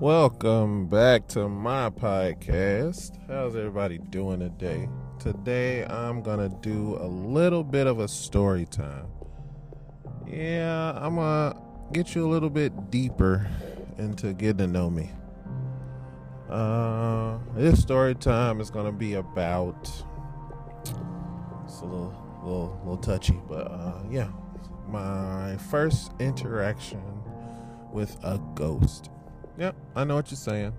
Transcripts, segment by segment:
Welcome back to my podcast. How's everybody doing today? Today I'm gonna do a little bit of a story time. Yeah, I'm gonna get you a little bit deeper into getting to know me. Uh, this story time is gonna be about. It's a little, little, little touchy, but uh, yeah, my first interaction with a ghost. Yep, I know what you're saying.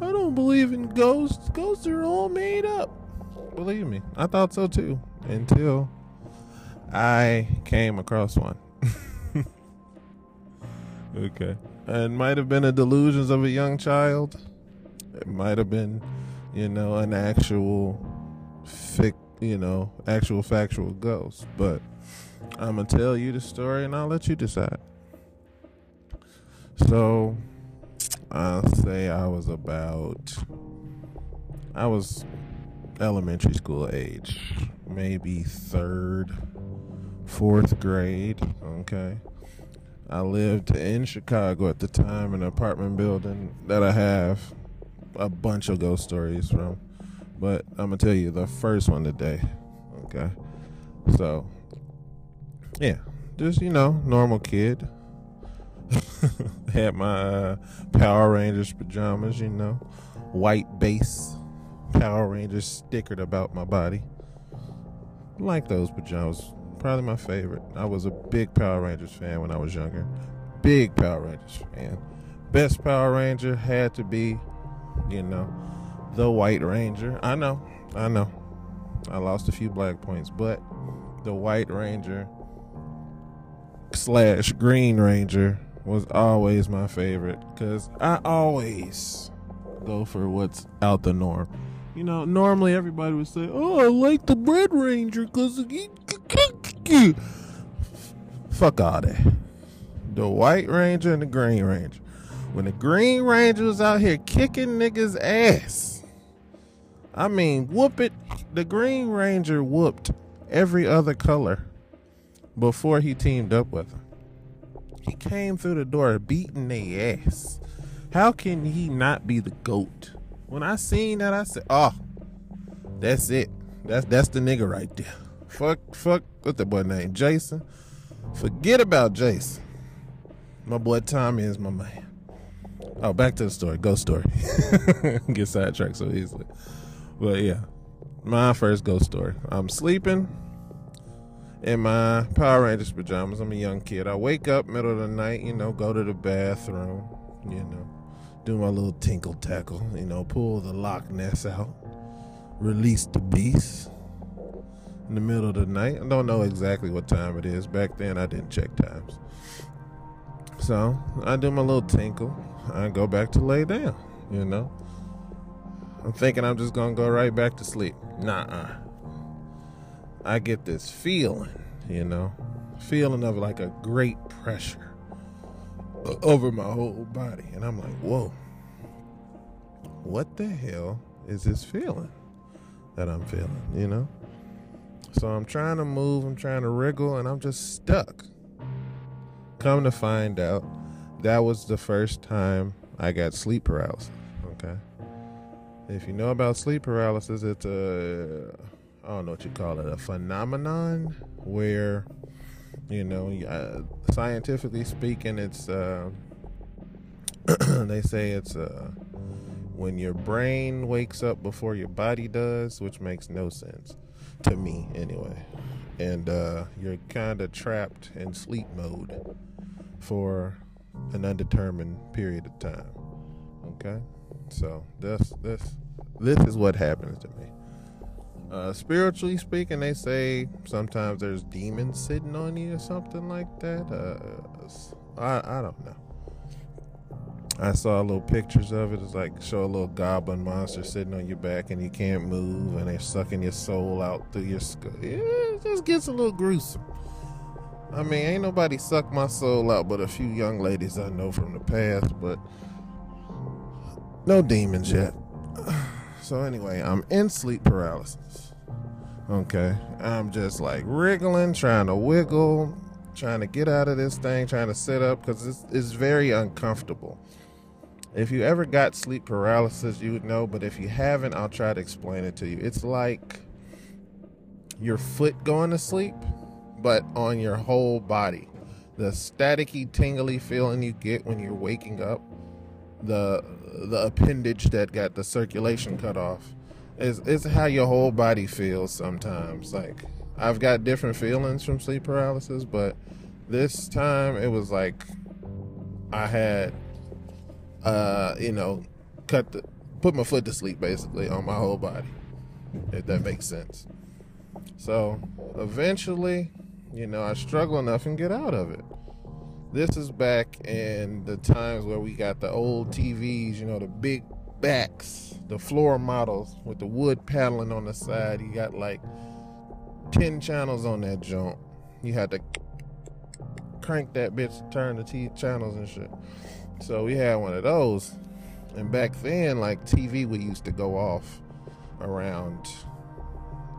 I don't believe in ghosts. Ghosts are all made up. Believe me, I thought so too until I came across one. okay. It might have been the delusions of a young child. It might have been, you know, an actual fic, you know, actual factual ghost. But I'm gonna tell you the story and I'll let you decide. So, I'll say I was about, I was elementary school age, maybe third, fourth grade. Okay. I lived in Chicago at the time in an apartment building that I have a bunch of ghost stories from. But I'm going to tell you the first one today. Okay. So, yeah, just, you know, normal kid had my uh, Power Rangers pajamas, you know, white base Power Rangers stickered about my body. Like those pajamas, probably my favorite. I was a big Power Rangers fan when I was younger. Big Power Rangers fan. Best Power Ranger had to be, you know, the White Ranger. I know, I know. I lost a few black points, but the White Ranger slash Green Ranger was always my favorite because I always go for what's out the norm. You know, normally everybody would say, "Oh, I like the Red Ranger because fuck all that." The White Ranger and the Green Ranger. When the Green Ranger was out here kicking niggas' ass, I mean, whoop it. The Green Ranger whooped every other color before he teamed up with them. He came through the door beating their ass. How can he not be the goat? When I seen that, I said, "Oh, that's it. That's that's the nigga right there." Fuck, fuck. What's the boy name? Jason. Forget about Jason. My boy Tommy is my man. Oh, back to the story. Ghost story. Get sidetracked so easily. But yeah, my first ghost story. I'm sleeping in my Power Rangers pajamas. I'm a young kid. I wake up middle of the night, you know, go to the bathroom, you know, do my little tinkle tackle, you know, pull the Loch Ness out, release the beast in the middle of the night. I don't know exactly what time it is. Back then, I didn't check times. So I do my little tinkle. I go back to lay down, you know. I'm thinking I'm just gonna go right back to sleep. Nah, I get this feeling, you know, feeling of like a great pressure over my whole body. And I'm like, whoa, what the hell is this feeling that I'm feeling, you know? So I'm trying to move, I'm trying to wriggle, and I'm just stuck. Come to find out, that was the first time I got sleep paralysis. Okay. If you know about sleep paralysis, it's a I don't know what you call it, a phenomenon where, you know, uh, scientifically speaking, it's, uh, they say it's uh, when your brain wakes up before your body does, which makes no sense to me anyway. And uh, you're kind of trapped in sleep mode for an undetermined period of time. Okay? So this this this is what happens to me. Uh, spiritually speaking, they say sometimes there's demons sitting on you or something like that. Uh, I I don't know. I saw little pictures of it. It's like show a little goblin monster sitting on your back and you can't move, and they're sucking your soul out through your skull. Yeah, it just gets a little gruesome. I mean, ain't nobody sucked my soul out but a few young ladies I know from the past, but no demons yet. So anyway, I'm in sleep paralysis. Okay. I'm just like wriggling, trying to wiggle, trying to get out of this thing, trying to sit up because it's, it's very uncomfortable. If you ever got sleep paralysis, you would know, but if you haven't, I'll try to explain it to you. It's like your foot going to sleep, but on your whole body. The staticky, tingly feeling you get when you're waking up, the the appendage that got the circulation cut off, is is how your whole body feels sometimes. Like I've got different feelings from sleep paralysis, but this time it was like I had uh, you know, cut the put my foot to sleep basically on my whole body. If that makes sense. So eventually, you know, I struggle enough and get out of it. This is back in the times where we got the old TVs, you know, the big backs, the floor models with the wood paneling on the side. You got like 10 channels on that joint. You had to crank that bitch to turn the t- channels and shit. So we had one of those. And back then, like TV we used to go off around,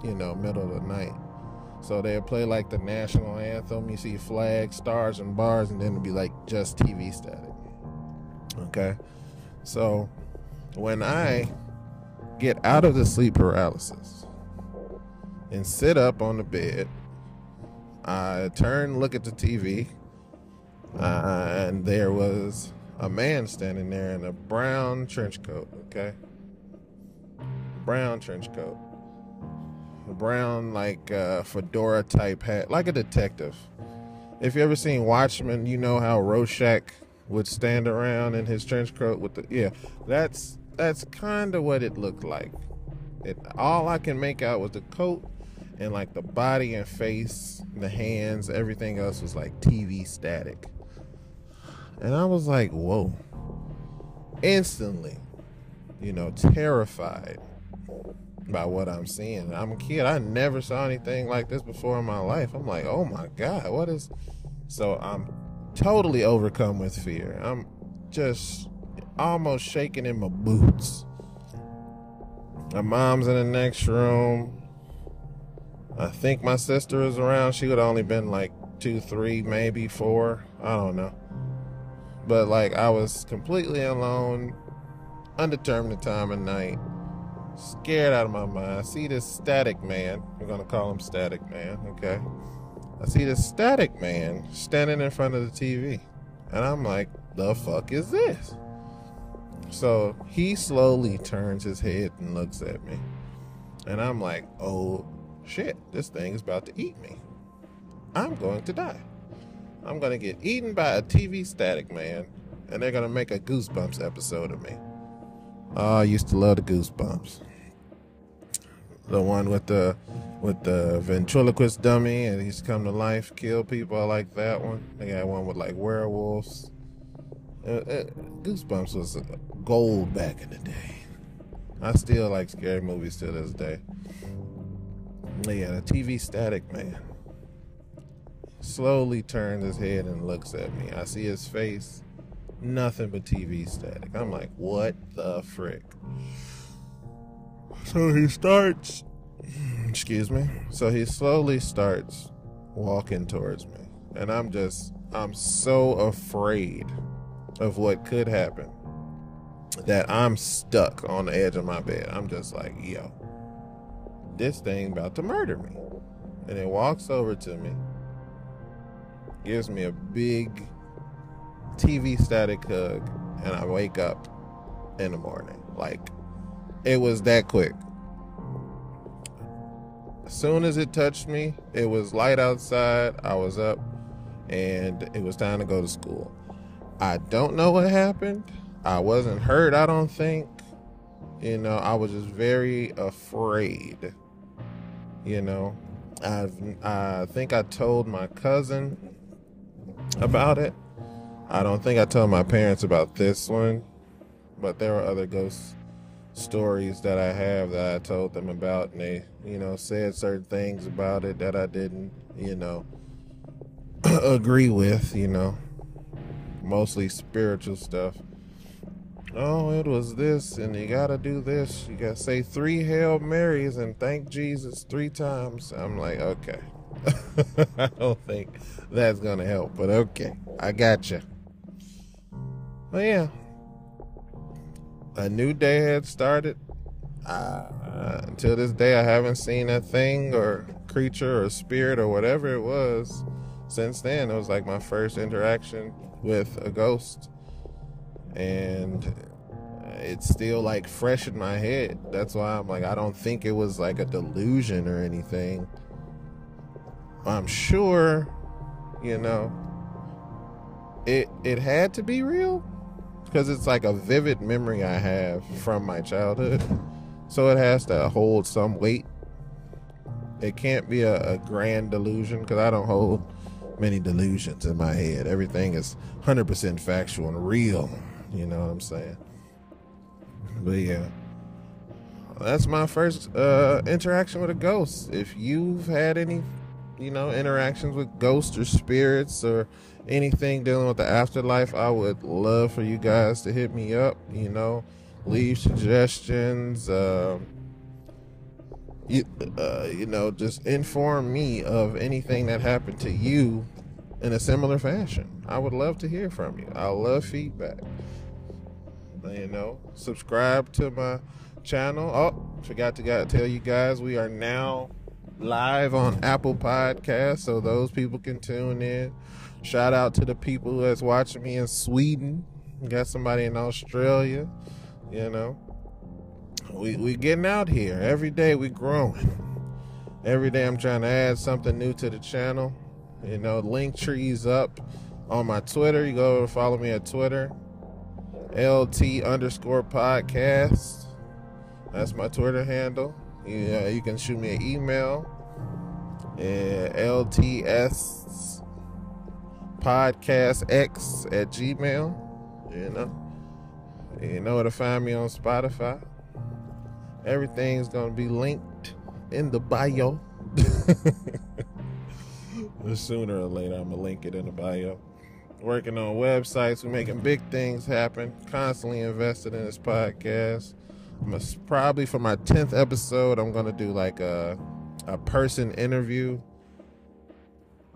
you know, middle of the night. So they'd play like the national anthem. You see flags, stars, and bars, and then it'd be like just TV static. Okay. So when I get out of the sleep paralysis and sit up on the bed, I turn, look at the TV, and there was a man standing there in a brown trench coat, okay? Brown trench coat. Brown, like, uh, fedora type hat, like a detective. If you ever seen Watchmen, you know how Rorschach would stand around in his trench coat with the yeah. That's that's kind of what it looked like. It all I can make out was the coat and like the body and face, the hands, everything else was like TV static. And I was like, whoa. Instantly, you know, terrified by what I'm seeing. I'm a kid. I never saw anything like this before in my life. I'm like, oh my God, what is. So I'm totally overcome with fear. I'm just almost shaking in my boots. My mom's in the next room. I think my sister is around. She would only been like two, three, maybe four. I don't know. But like I was completely alone, undetermined time of night, scared out of my mind. I see this static man. We're gonna call him Static Man, okay? I see this static man standing in front of the TV. And I'm like, the fuck is this? So he slowly turns his head and looks at me. And I'm like, oh shit, this thing is about to eat me. I'm going to die. I'm gonna get eaten by a TV static man, and they're gonna make a Goosebumps episode of me. Oh, I used to love the Goosebumps. The one with the with the ventriloquist dummy, and he's come to life, kill people. I like that one. They got one with like werewolves. Uh, uh, Goosebumps was gold back in the day. I still like scary movies to this day. Yeah, the TV static man slowly turns his head and looks at me. I see his face, nothing but TV static. I'm like, what the frick? So he starts, excuse me. So he slowly starts walking towards me. And I'm just, I'm so afraid of what could happen that I'm stuck on the edge of my bed. I'm just like, yo, this thing about to murder me. And it walks over to me gives me a big TV static hug, and I wake up in the morning. Like, it was that quick. As soon as it touched me, it was light outside. I was up, and it was time to go to school. I don't know what happened. I wasn't hurt, I don't think. You know, I was just very afraid. You know, I I think I told my cousin about it. I don't think I told my parents about this one, but there were other ghost stories that I have that I told them about, and they, you know, said certain things about it that I didn't, you know, agree with, you know, mostly spiritual stuff. Oh, it was this, and you gotta do this. You gotta say three Hail Marys and thank Jesus three times. I'm like, okay. I don't think that's gonna help, but okay, I got you. But yeah, a new day had started. Uh, until this day, I haven't seen a thing or creature or spirit or whatever it was. Since then, it was like my first interaction with a ghost, and it's still like fresh in my head. That's why I'm like, I don't think it was like a delusion or anything. I'm sure, you know, it it had to be real because it's like a vivid memory I have from my childhood. So it has to hold some weight. It can't be a, a grand delusion because I don't hold many delusions in my head. Everything is 100% factual and real. You know what I'm saying? But yeah, that's my first uh, interaction with a ghost. If you've had any, you know, interactions with ghosts or spirits or anything dealing with the afterlife, I would love for you guys to hit me up. You know, leave suggestions. Uh, you, uh, you know, just inform me of anything that happened to you in a similar fashion. I would love to hear from you. I love feedback. You know, subscribe to my channel. Oh, forgot to tell you guys, we are now live on Apple Podcasts, so those people can tune in. Shout out to the people that's watching me in Sweden. Got somebody in Australia. You know, we we getting out here every day. We growing. Every day I'm trying to add something new to the channel. You know, Linktree's up on my Twitter. You go follow me at Twitter LT underscore podcast. That's my Twitter handle. You, you can shoot me an email at LTS podcast X at Gmail. You know, you know where to find me on Spotify. Everything's gonna be linked in the bio. Sooner or later, I'm gonna link it in the bio working on websites. We're making big things happen. Constantly invested in this podcast. Probably for my tenth episode, I'm gonna do like a a person interview.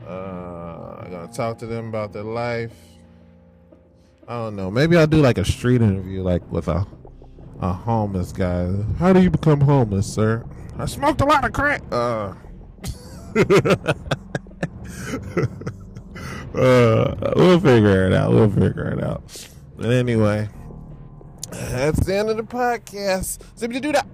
Uh, I'm gonna talk to them about their life. I don't know. Maybe I'll do like a street interview, like with a a homeless guy. How do you become homeless, sir? I smoked a lot of crack. Uh. Uh, we'll figure it out. We'll figure it out. But anyway, that's the end of the podcast. Zippy do that.